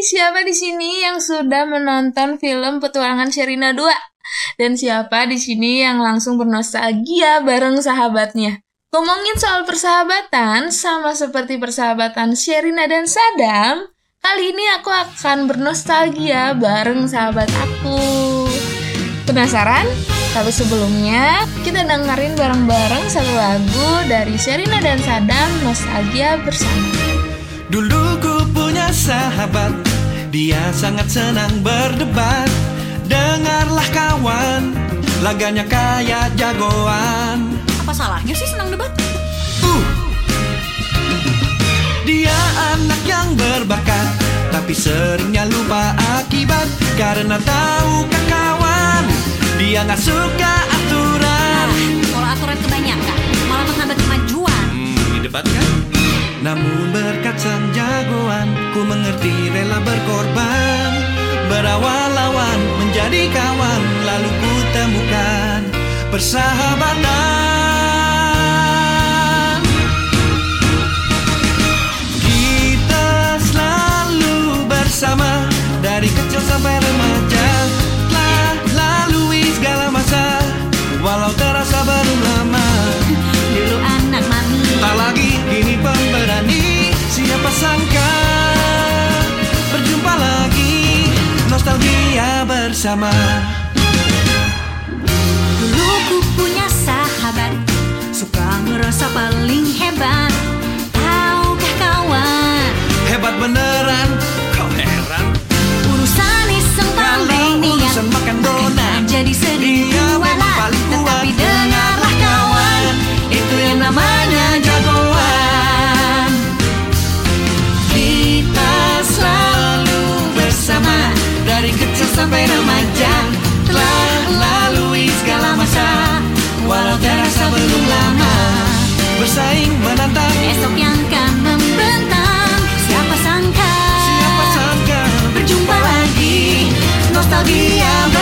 siapa di sini yang sudah menonton film Petualangan Sherina 2? Dan siapa di sini yang langsung bernostalgia bareng sahabatnya? Ngomongin soal persahabatan, sama seperti persahabatan Sherina dan Sadam, kali ini aku akan bernostalgia bareng sahabat aku. Penasaran? Tapi sebelumnya, kita dengerin bareng-bareng satu lagu dari Sherina dan Sadam, Nostalgia Bersama. Dulu ku punya sahabat, dia sangat senang berdebat. Dengarlah kawan, laganya kayak jagoan. Apa salahnya sih senang debat? Uh. Dia anak yang berbakat, tapi seringnya lupa akibat karena tahu kawan. Dia nggak suka aturan. Nah, kalau aturan kebanyakan malah menghambat kemajuan. Hmm, di debat kan? Namun berkat sang jagoan, ku mengerti rela berkorban. Berawal lawan menjadi kawan, lalu ku temukan persahabatan. Kita selalu bersama dari kecil sampai remaja. Telah lalui segala masa, walau terasa belum lama. Dulu anak mami. Tak lagi bersama. Dulu ku punya sahabat Suka ngerasa paling hebat Nostalgia bersama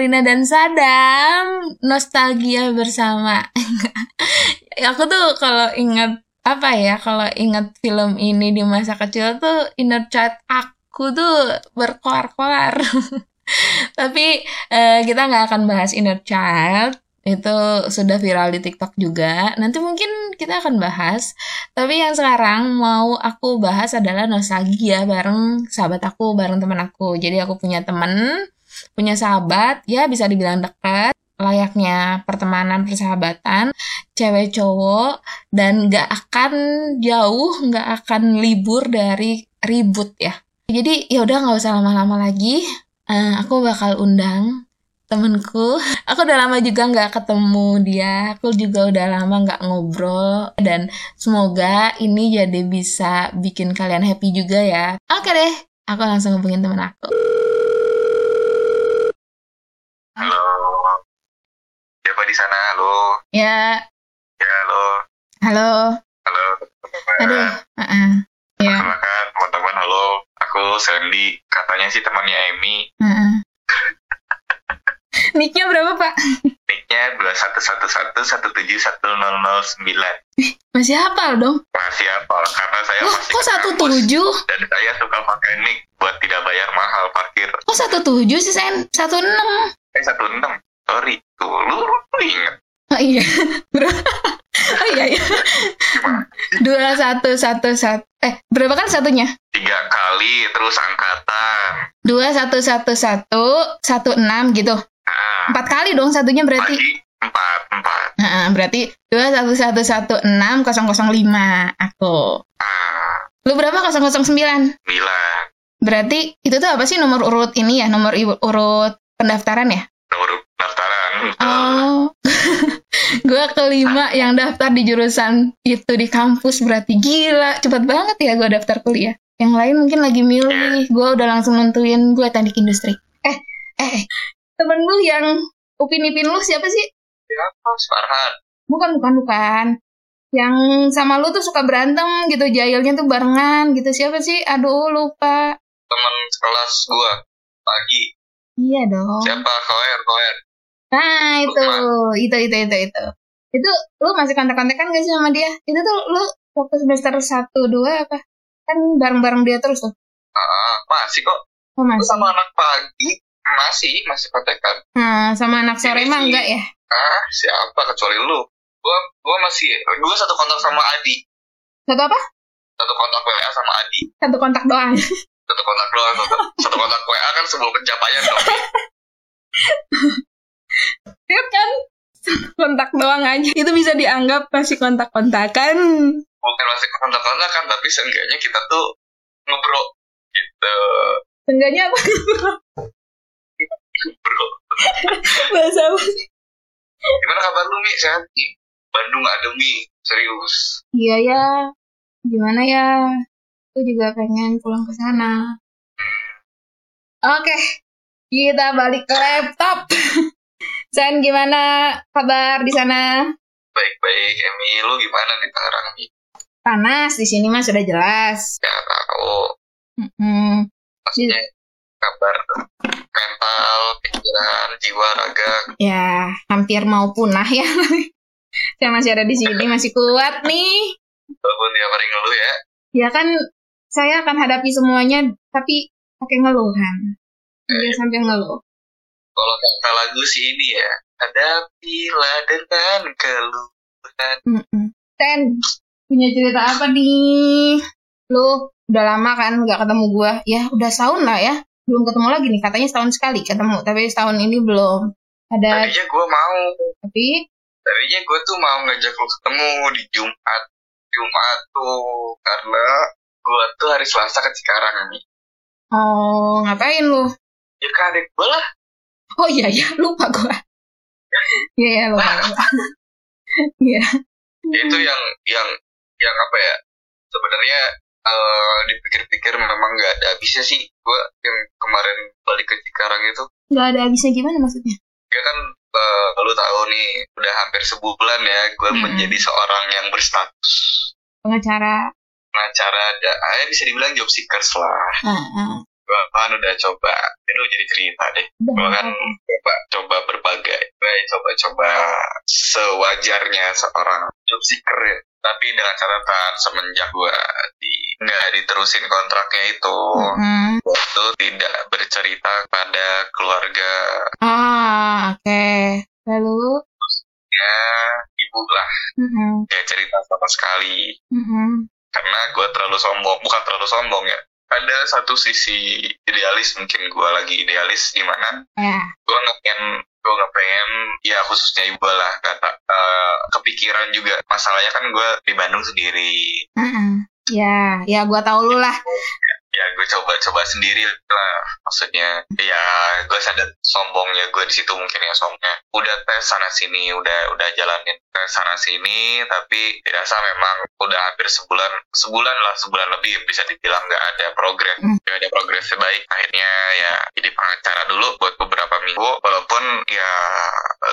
Sherina dan Sadam, Nostalgia Bersama. Aku tuh kalau ingat apa ya, kalau ingat film ini di masa kecil tuh inner child aku tuh berkoar-koar. Tapi eh, kita nggak akan bahas inner child, itu sudah viral di TikTok juga. Nanti mungkin kita akan bahas. Tapi yang sekarang mau aku bahas adalah nostalgia bareng sahabat aku, bareng teman aku. Jadi aku punya temen, punya sahabat, ya bisa dibilang dekat, layaknya pertemanan persahabatan, cewek cowok, dan gak akan jauh, gak akan libur dari ribut ya. Jadi ya udah nggak usah lama-lama lagi. Eh, aku bakal undang temenku. Aku udah lama juga nggak ketemu dia. Aku juga udah lama nggak ngobrol. Dan semoga ini jadi bisa bikin kalian happy juga ya. Oke deh, aku langsung hubungin temen aku. Halo. Siapa di sana? Halo. Ya, Ya, halo. halo. Halo. teman-teman. Aduh, uh-uh. ya, Perkenalkan, teman-teman. Halo. Aku Sandy. Katanya sih temannya Amy. uh-uh. Nicknya berapa pak? Nicknya 12. dua satu satu satu satu tujuh satu nol nol sembilan Masih hafal dong. masih apa karena saya Loh, masih kok ke satu kampus. tujuh? dan saya suka pakai nick buat tidak bayar mahal parkir Kok satu tujuh sih, Sen? Satu enam. eh satu enam sorry tuh lu, lu, lu inget Oh iya. Oh iya, iya. Dua, satu, satu, satu. Eh, berapa kan satunya? tiga kali terus angkatan Dua, satu, satu, satu, satu, enam gitu. nah, Empat kali dong satunya berarti. lagi empat empat Nah, berarti dua, satu, satu, satu, enam, kosong, kosong, lima. Aku. ah Lu berapa? Kosong, kosong, sembilan. sembilan Berarti itu tuh apa sih nomor urut ini ya? Nomor urut pendaftaran ya? nomor Oh, gue kelima yang daftar di jurusan itu di kampus berarti gila, cepet banget ya gue daftar kuliah. Yang lain mungkin lagi milih, gue udah langsung nentuin gue teknik industri. Eh, eh, eh, temen lu yang upin ipin lu siapa sih? siapa Farhan Bukan, bukan, bukan. Yang sama lu tuh suka berantem gitu, jahilnya tuh barengan gitu. Siapa sih? Aduh, lupa. teman kelas gua pagi Iya dong. siapa Koer Koer Nah, itu, itu, itu, itu, itu. Itu lu masih kontak-kontakan gak sih sama dia? Itu tuh lu waktu semester 1, 2 apa? Kan bareng-bareng dia terus tuh. ah masih kok Oh, masih. sama anak pagi masih masih kontekan Nah, sama anak sore Ini mah sih. enggak ya? ah siapa kecuali lu gua gua masih gua satu kontak sama Adi Satu apa? satu kontak WA sama Adi Satu kontak doang. satu kontak doang satu, satu kontak WA kan sebuah pencapaian dong Lihat kan? Satu kontak doang aja. Itu bisa dianggap masih kontak-kontakan. bukan masih kontak kontak kan tapi seenggaknya kita tuh ngebro gitu Seenggaknya apa? bro Bahasa apa sih? gimana kabar lu Mi sehat Mi Bandung ademi serius Iya ya. Gimana ya? Aku juga pengen pulang ke sana. Oke, kita balik ke laptop. Sen, gimana kabar di sana? baik-baik Emi lu gimana di Tangerang Mi Panas di sini mah sudah jelas. ya tahu Mm-mm. maksudnya kabar mental pikiran jiwa raga Ya, hampir mau punah ya. Saya masih ada di sini, masih kuat nih. walaupun tiap hari ngeluh ya Ya kan, saya akan hadapi semuanya, tapi pakai ngeluhan. Dia sambil ngeluh. Kalau kata lagu sih ini ya hadapilah dengan keluhan Mm-mm. Ten, punya cerita apa nih? Lu udah lama kan nggak ketemu gua? Ya, udah setahun lah ya. Belum ketemu lagi nih, katanya setahun sekali ketemu. Tapi setahun ini belum. Ada, tadinya gue mau tapi tadinya gue tuh mau ngajak lu ketemu di Jumat Jumat tuh karena gue tuh hari Selasa ke Cikarang nih oh ngapain lu? ya kan adek gue lah Oh iya ya, lupa gua. Iya ya, lupa. lupa. Iya. itu yang yang yang apa ya sebenarnya eh, dipikir-pikir memang nggak ada habisnya sih gue yang kemarin balik ke Cikarang itu Nggak ada habisnya gimana maksudnya? ya kan eh, lu tahu nih udah hampir sebulan ya gue Mm-mm. menjadi seorang yang berstatus Pengacara. pengacara ada ah, bisa dibilang job seekers lah Ah, ah. Kan udah coba itu jadi cerita deh Udah. gue kan coba coba berbagai gue coba-coba sewajarnya seorang job seeker ya tapi dengan catatan semenjak gue di nggak diterusin kontraknya itu Mm-mm. gua tuh tidak bercerita pada keluarga Ah, oke. Lalu? ya ibu lah Mm-mm. ya cerita sama sekali Mm-mm. karena gue terlalu sombong bukan terlalu sombong ya ada satu sisi idealis mungkin gue lagi idealis di mana Ya. gue nggak pengen gue nggak pengen ya khususnya ibu lah kata eh, kepikiran juga masalahnya kan gue di Bandung sendiri Mm-mm. Ya, ya gua tahu lu lah. ya gue coba-coba sendiri lah maksudnya ya gue sadar sombongnya gue di situ mungkin ya sombongnya. Udah tes sana sini udah udah jalanin tes sana sini tapi dirasa memang udah hampir sebulan sebulan lah sebulan lebih bisa dibilang nggak ada progres. Hmm. nggak ada progresnya baik. Akhirnya ya jadi pengacara dulu buat beberapa minggu walaupun ya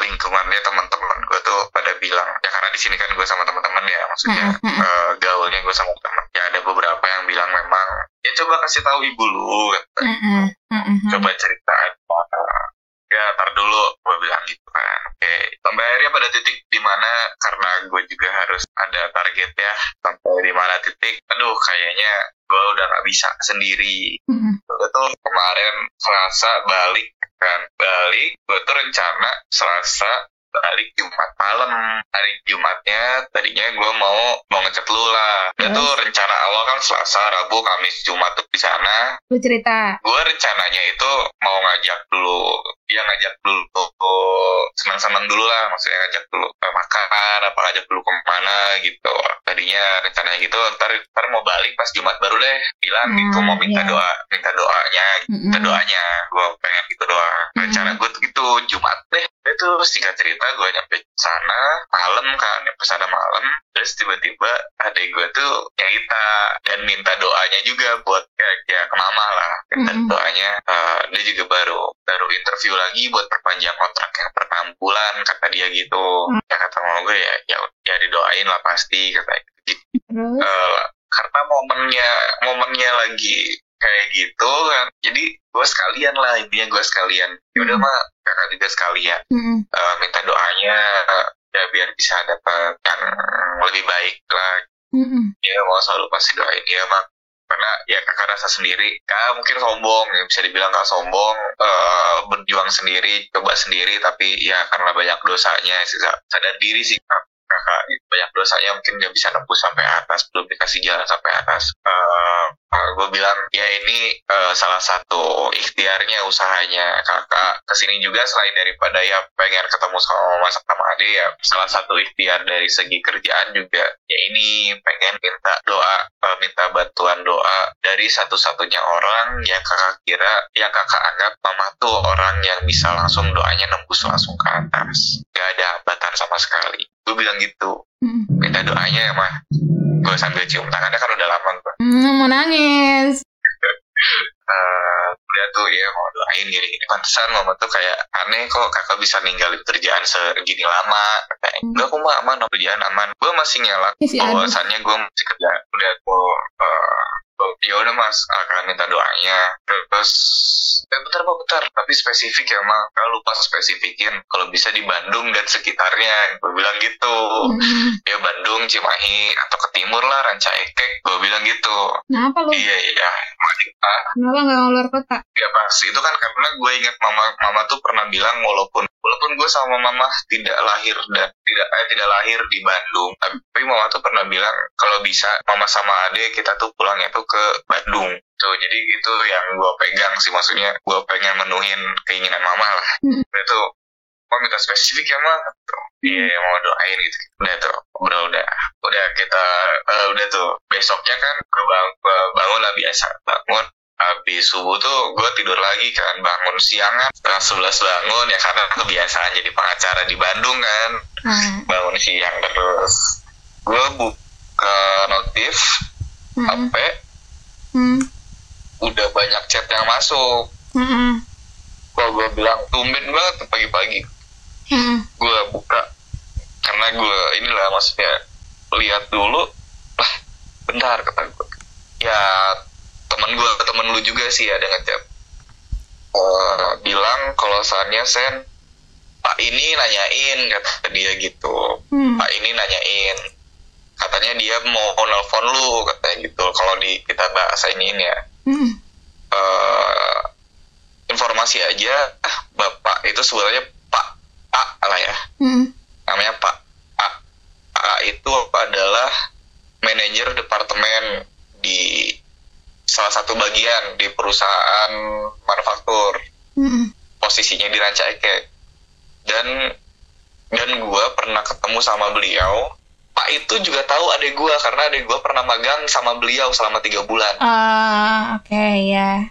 lingkungannya teman-teman gue tuh pada bilang ya karena di sini kan gue sama teman-teman ya maksudnya eh, gaulnya gue sama teman. Ya ada beberapa yang bilang memang coba kasih tahu ibu lu kata. Mm-mm. Mm-mm. coba cerita ya tar dulu gue bilang gitu kan oke sampai akhirnya pada titik di mana karena gue juga harus ada target ya sampai di mana titik aduh kayaknya gue udah nggak bisa sendiri tuh kemarin Selasa balik kan balik gue tuh rencana Selasa balik Jumat malam. Hari Jumatnya tadinya gue mau mau ngechat lu lah. Itu tuh rencana awal kan Selasa Rabu Kamis Jumat tuh di sana. Lu cerita. gue rencananya itu mau ngajak dulu ya ngajak dulu senang-senang dulu lah. Maksudnya ngajak dulu eh, makan apa ngajak dulu ke mana gitu tadinya rencananya gitu ntar ntar mau balik pas Jumat baru deh bilang Hmm, gitu mau minta iya. doa minta doanya minta doanya gue pengen gitu doa rencana Hmm. gue tuh gitu Jumat deh itu singkat cerita gue nyampe sana malam kan nyampe sana malam terus tiba-tiba adik gue tuh nyerita dan minta doanya juga buat ya, ya ke mama lah minta Mm-mm. doanya eh, dia juga baru baru interview lagi buat perpanjang kontrak yang per enam bulan kata dia gitu Mm. ya kata mama gue ya ya, ya didoain lah pasti kata Eh, karena momennya momennya lagi kayak gitu kan jadi gue sekalian lah intinya gue sekalian. Ya udah Hmm. mah kakak juga sekalian. Mm-mm. Eh, minta doanya ya biar bisa dapat yang lebih baik lah. Mm-mm. ya mau selalu pasti doain dia mah karena ya kakak rasa sendiri. Kak mungkin sombong ya bisa dibilang kak sombong. Eh, berjuang sendiri coba sendiri tapi ya karena banyak dosanya sih sadar diri sih kak kakak banyak dosanya mungkin nggak bisa nembus sampai atas belum dikasih jalan sampai atas? Gue bilang ya ini eh, salah satu ikhtiarnya usahanya kakak ke sini juga. Selain daripada ya pengen ketemu sama mama sama ade ya salah satu ikhtiar dari segi kerjaan juga ya ini pengen minta doa eh, minta bantuan doa dari satu-satunya orang yang kakak kira yang kakak anggap mama tuh orang yang bisa langsung doanya nembus langsung ke atas. Gak ada hambatan sama sekali. Gue bilang gitu Mm-mm. minta doanya ya mah gue sambil cium tangannya kan udah lama gue Mm, mau nangis. eh udah tuh ya mau doain gini gini pantesan mama tuh kayak aneh kok kakak bisa ninggalin kerjaan segini lama kayak Hmm. enggak aku mah aman kerjaan aman gue masih Aduh. bahwasannya gue masih kerja udah gue eh, oh, ya udah mas. Akan minta doanya. Terus eh, bentar pak bentar. Tapi spesifik ya mak kalau lupa spesifikin kalau bisa di Bandung dan sekitarnya. Gue bilang gitu. Ya Bandung Cimahi atau ke timur lah Ranca Ekek. Gue bilang gitu. Kenapa lu? iya iya. Mati, ah, Kenapa nggak keluar kota? ya pas itu kan karena gue ingat mama mama tuh pernah bilang walaupun walaupun gue sama mama tidak lahir dan tidak eh, tidak lahir di Bandung tapi mama tuh pernah bilang kalau bisa mama sama ade kita tuh pulangnya tuh ke Bandung. Tuh jadi itu yang gue pegang sih maksudnya gue pengen menuhin keinginan mama lah. Mm. itu mau minta spesifik ya mah tuh iya mau doain gitu. Udah tuh udah udah. Udah kita eh, udah tuh besoknya kan gue bang, bangun lah biasa bangun. Habis subuh tuh gue tidur lagi kan bangun siangan setengah sebelas bangun ya karena kebiasaan jadi pengacara di Bandung kan. Nah. bangun siang terus. Gue buka notif Mm. HP Mm. udah banyak chat yang masuk Mm. kalau gue bilang tumben banget pagi-pagi Mm. gue buka karena gue inilah maksudnya lihat dulu lah bentar kata gue ya temen gue temen lu juga sih ada ngechat Eh, bilang kalau saatnya sen pak ini nanyain kata dia gitu Mm. pak ini nanyain katanya dia mau nelfon lu katanya gitu kalau di kita bahasa ini ya Mm. eh informasi aja ah, bapak itu sebenarnya pak A lah ya Mm. namanya Pak A. A itu adalah manajer departemen di salah satu bagian di perusahaan manufaktur Mm. posisinya di Ranca Ekek dan dan gue pernah ketemu sama beliau Pak itu juga tahu adik gue karena adik gue pernah magang sama beliau selama tiga bulan Ah, oke ya.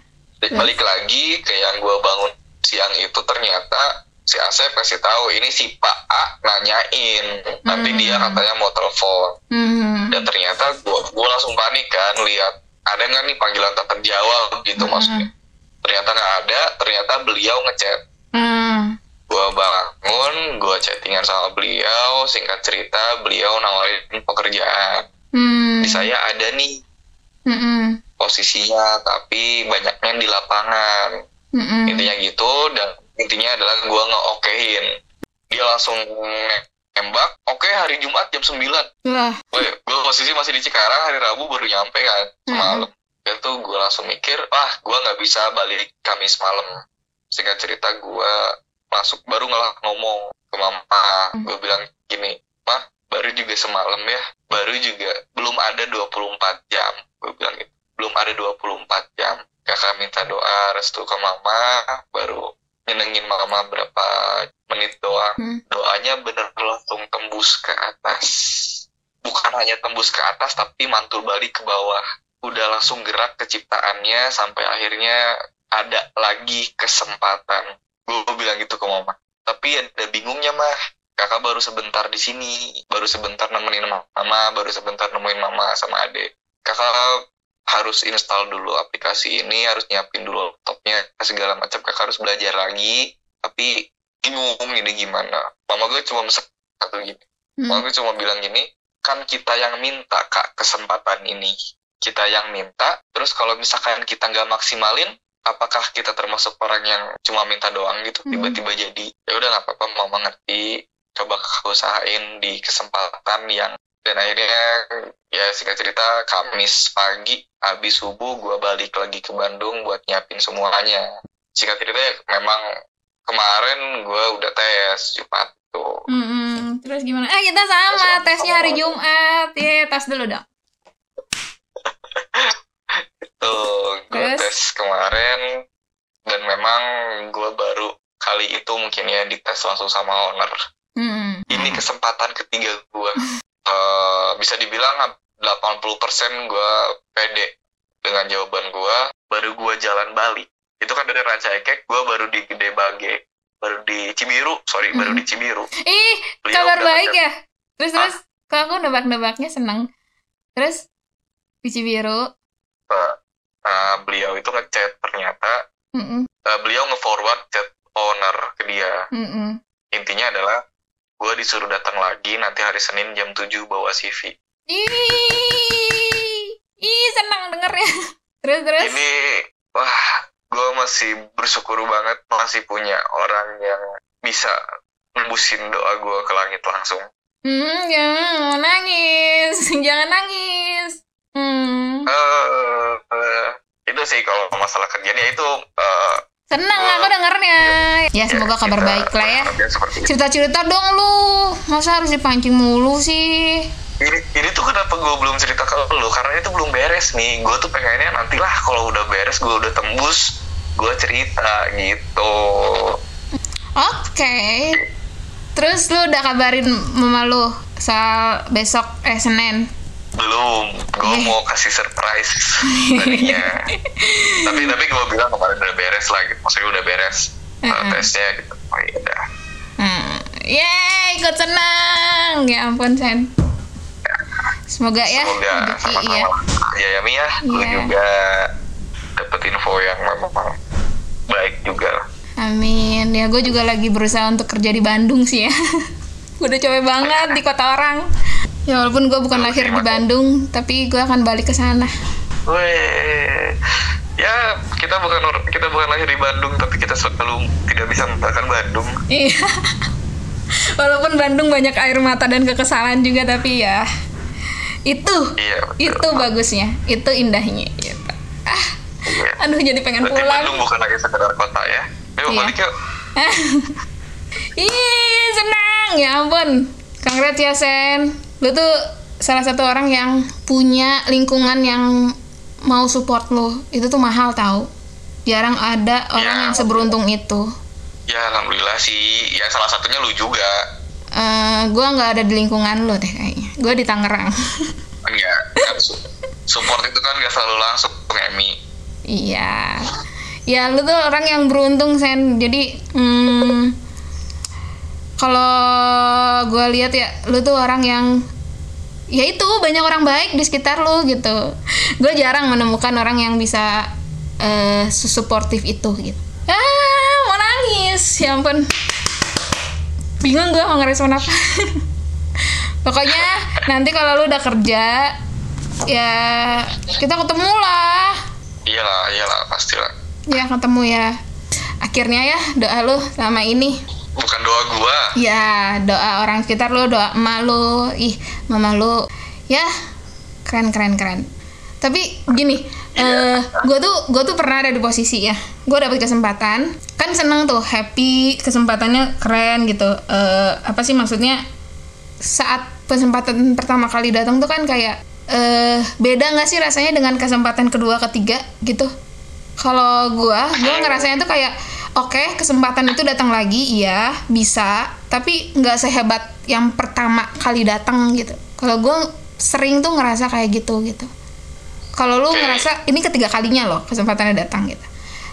balik lagi ke yang gue bangun siang itu ternyata si Asep kasih tahu ini si Pak A nanyain nanti Hmm. dia katanya mau telepon Mm. dan ternyata gue gue langsung panik kan lihat ada nggak nih panggilan tak terjawab gitu Hmm. maksudnya ternyata nggak ada ternyata beliau ngechat Mm. Gue bangun gue chattingan sama beliau singkat cerita beliau nawarin pekerjaan Mm. di saya ada nih Mm. posisinya tapi banyaknya di lapangan Mm. intinya gitu dan intinya adalah gue ngeokein dia langsung nembak oke hari Jumat jam 9 Wah. Woi, gue posisi masih di Cikarang hari Rabu baru nyampe kan semalam itu gue langsung mikir ah gue nggak bisa balik Kamis malam singkat cerita gue masuk baru ngelah ngomong ke mama. Gue bilang gini mah baru juga semalam ya baru juga belum ada 24 jam. Gue bilang gitu. Belum ada 24 jam. Kakak minta doa restu ke mama baru nyenengin mama berapa menit doang. Hmm. doanya bener langsung tembus ke atas. Bukan hanya tembus ke atas tapi mantul balik ke bawah. Udah langsung gerak keciptaannya sampai akhirnya ada lagi kesempatan gue bilang gitu ke mama. Tapi ada bingungnya mah. Kakak baru sebentar di sini baru sebentar nemenin mama baru sebentar nemuin mama sama adek kakak harus install dulu aplikasi ini harus nyiapin dulu laptopnya segala macam. Kakak harus belajar lagi. Tapi bingung ini gimana. Mama gue cuma mesek satu gini. Hmm. mama gue cuma bilang gini kan kita yang minta kak kesempatan ini. Kita yang minta terus kalau misalkan kita nggak maksimalin apakah kita termasuk orang yang cuma minta doang gitu Hmm. tiba-tiba jadi ya udah nggak apa-apa mama ngerti coba usahain di kesempatan yang dan akhirnya ya singkat cerita Kamis pagi habis subuh gue balik lagi ke Bandung buat nyiapin semuanya singkat cerita ya memang kemarin gue udah tes Jumat tuh Mm-mm. Terus gimana? Eh kita sama Sama-sama. tesnya hari Jumat. Iya, tes dulu dong. Tuh, gue Terus? tes kemarin dan memang gue baru kali itu mungkin ya dites langsung sama owner. Hmm. Ini kesempatan ketiga gue. Eh, bisa dibilang 80% gue pede dengan jawaban gue. Baru gue jalan balik. Itu kan dari Ranca Ekek, gue baru di Gede Bage. Baru di Cibiru, sorry, baru Hmm. di Cibiru. Ih, Beliau kabar baik ya. Terus terus kalau aku nebak-nebaknya seneng. Terus di Cibiru. Nah, beliau itu ngechat ternyata Mm-mm. eh, beliau nge-forward chat owner ke dia. Mm-mm. intinya adalah gue disuruh datang lagi nanti hari Senin jam 7 bawa CV. Ih, ih senang dengernya. Terus terus. Ini wah, gue masih bersyukur banget masih punya orang yang bisa nembusin doa gue ke langit langsung. Hmm, jangan nangis, jangan nangis. Hmm, Eh, eh, itu sih kalau masalah kerjaan ya itu eh, senang Gua- aku dengernya. Ya semoga kabar kita baik lah ya. Cerita-cerita dong lu, masa harus dipancing mulu sih? Ini, ini tuh kenapa gue belum cerita ke lu karena itu belum beres nih. Gue tuh pengennya nantilah kalau udah beres gue udah tembus gue cerita gitu. Oke. Terus lu udah kabarin mama lu soal besok eh Senin? Belum gue Eh. mau kasih surprise tadinya tapi tapi gue bilang kemarin udah beres lah gitu maksudnya udah beres uh, Mm-mm. tesnya gitu oh iya dah Hmm. Yeay, ikut senang. Ya ampun, Sen. Semoga ya semoga sama-sama ya. ya ya Mia lu Iya. juga dapet info yang memang baik juga lah Amin. Ya gue juga lagi berusaha untuk kerja di Bandung sih ya. Gue udah capek banget di kota orang. Ya walaupun gue bukan lahir di Bandung, tapi gue akan balik ke sana. Weh, ya kita bukan kita bukan lahir di Bandung tapi kita selalu tidak bisa melupakan Bandung Iya. Walaupun Bandung banyak air mata dan kekesalan juga, tapi ya itu iya betul. itu bagusnya, itu indahnya. Gitu. Ah, Iya. aduh jadi pengen Berarti pulang. Bandung bukan lagi sekedar kota ya yuk Iya. balik yuk Ih, senang. Ya ampun. Congrats ya, Sen. Lu tuh salah satu orang yang punya lingkungan yang mau support lu. Itu tuh mahal tau. Jarang ada orang Ya. yang seberuntung itu. Ya alhamdulillah sih, ya salah satunya lu juga. Eh, gua nggak ada di lingkungan lu deh kayaknya. Gua di Tangerang. Enggak, kan su- support itu kan gak selalu langsung Emi. iya. Ya, lu tuh orang yang beruntung, Sen. Jadi, hmm, kalau gua lihat ya, lu tuh orang yang ya itu banyak orang baik di sekitar lu gitu. Gue jarang menemukan orang yang bisa eh suportif itu gitu. Ah, mau nangis. Ya ampun. Bingung gue mau ngerespon apa. Pokoknya nanti kalau lu udah kerja ya kita ketemu lah. Iyalah, iyalah, pastilah. Ya ketemu ya. Akhirnya ya doa lu sama ini bukan doa gua Ya, doa orang sekitar lu, doa emak lu, ih, mama lu. Ya, keren keren keren. Tapi gini, eh gue tuh gue tuh pernah ada di posisi ya. Gue dapet kesempatan, kan seneng tuh, happy, kesempatannya keren gitu. Eh apa sih maksudnya? Saat kesempatan pertama kali datang tuh kan kayak eh beda nggak sih rasanya dengan kesempatan kedua, ketiga gitu? Kalau gua, gua ngerasanya tuh kayak oke kesempatan itu datang lagi, iya bisa, tapi nggak sehebat yang pertama kali datang gitu. Kalau gua sering tuh ngerasa kayak gitu gitu. Kalau lu ngerasa ini ketiga kalinya loh kesempatannya datang gitu.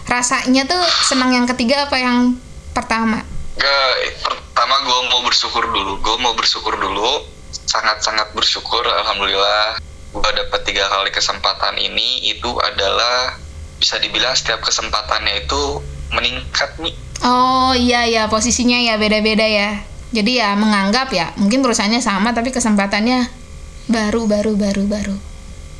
Rasanya tuh senang yang ketiga apa yang pertama? Gak, pertama gue mau bersyukur dulu. Gue mau bersyukur dulu. Sangat-sangat bersyukur. Alhamdulillah. Gue dapat tiga kali kesempatan ini. Itu adalah bisa dibilang setiap kesempatannya itu meningkat nih. Oh iya ya posisinya ya beda-beda ya. Jadi ya menganggap ya mungkin perusahaannya sama tapi kesempatannya baru baru baru baru.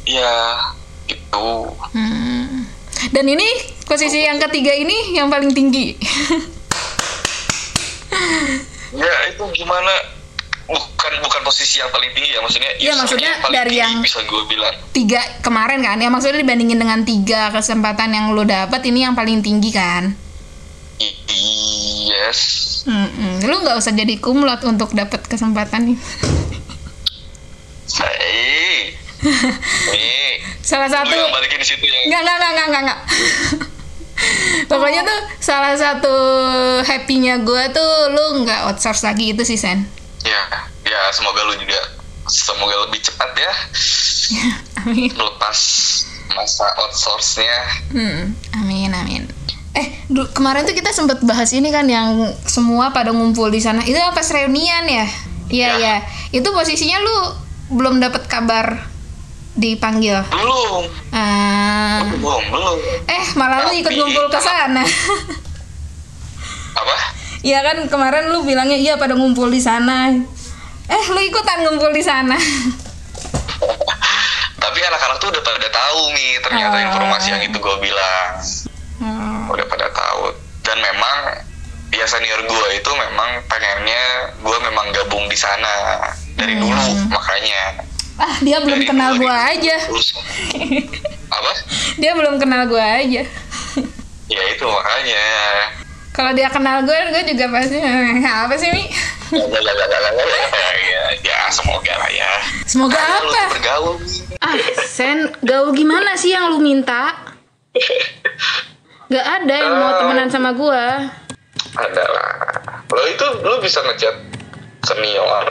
Ya, itu. Hmm. Dan ini posisi yang ketiga ini yang paling tinggi. Ya, itu gimana? Bukan bukan posisi yang paling tinggi ya maksudnya. Iya, usahanya maksudnya paling dari yang- bisa gue bilang. tiga kemarin kan ya maksudnya dibandingin dengan tiga kesempatan yang lo dapat ini yang paling tinggi kan. Yes. Mm-mm. Lu nggak usah jadi kumlot untuk dapat kesempatan nih. Saya. Nih. Salah Lu satu yang balikin di situ ya. Nggak, nggak, nggak, nggak, nggak. Pokoknya tuh salah satu happy-nya gue tuh lu nggak outsource lagi itu sih Sen. Ya, ya semoga lu juga semoga lebih cepat ya Amin. melepas masa outsource-nya. Hmm, amin, amin. Eh, kemarin tuh kita sempet bahas ini kan yang semua pada ngumpul di sana. Itu pas reunian ya? Iya, Ya. iya. Itu posisinya lu belum dapat kabar dipanggil. Belum, Ah, belum, belum. eh, malah lu ikut ngumpul ke sana. Apa? Iya kan kemarin lu bilangnya iya pada ngumpul di sana. Eh, lu ikutan ngumpul di sana. Tapi anak-anak tuh udah pada tahu nih ternyata Ah. informasi yang itu gue bilang. Hmm. Udah pada tahu. Dan memang ya senior gue itu memang pengennya gue memang gabung di sana dari dulu Hmm. makanya. Ah, dia belum Dari kenal dulu gua di- aja. Apa? Dia belum kenal gua aja. Ya itu makanya. Kalau dia kenal gue, gue juga pasti apa sih Mi? ya, ya semoga lah ya. Semoga Karena apa? bergaul. Ah, Sen, gaul gimana sih yang lu minta? Gak ada yang mau temenan sama gua. adalah lo itu lo bisa ngechat senior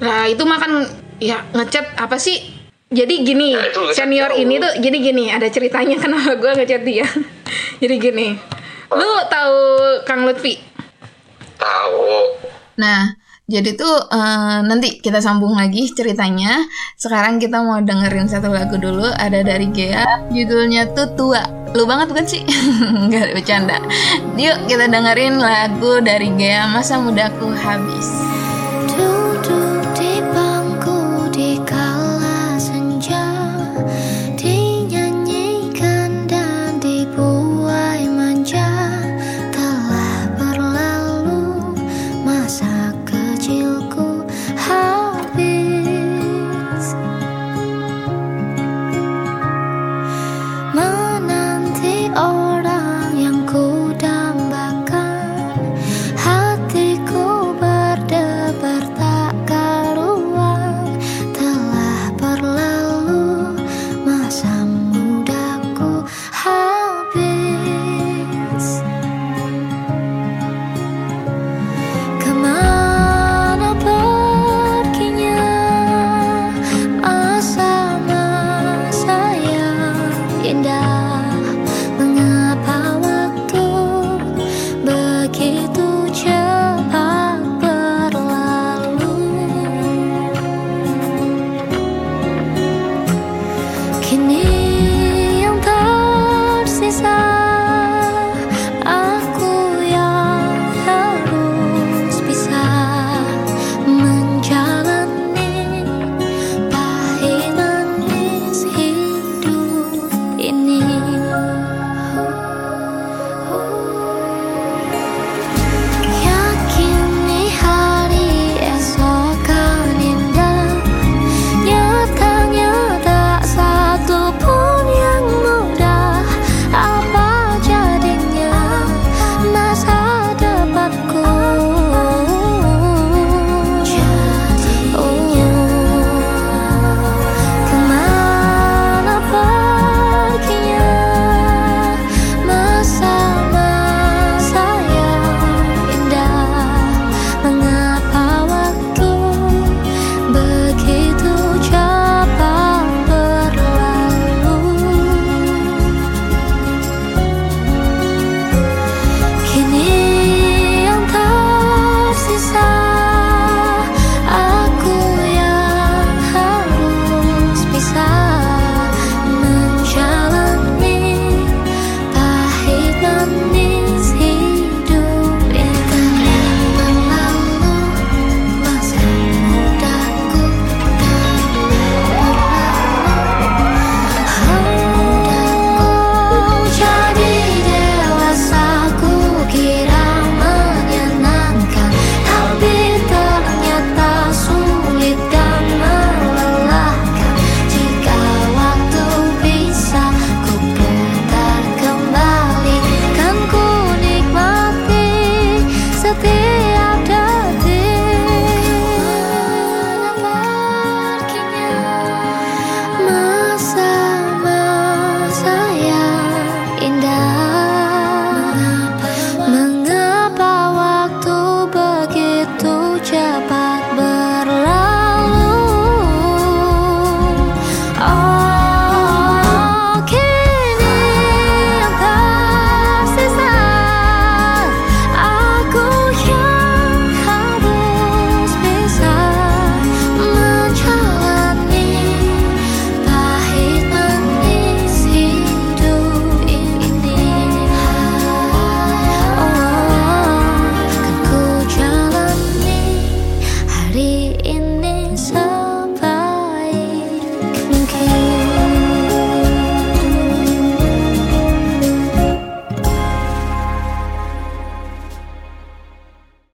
Nah, itu makan ya ngechat apa sih? Jadi gini, Ya, ngechat senior ini tuh jadi gini, ada ceritanya kenapa gua ngechat dia. jadi gini. Lu tahu Kang Lutfi? tahu Nah, jadi tuh eh, nanti kita sambung lagi ceritanya. Sekarang kita mau dengerin satu lagu dulu, ada dari Gea, judulnya tuh Tua. Lu banget bukan sih? Enggak bercanda. Yuk kita dengerin lagu dari Gea Masa Mudaku Habis.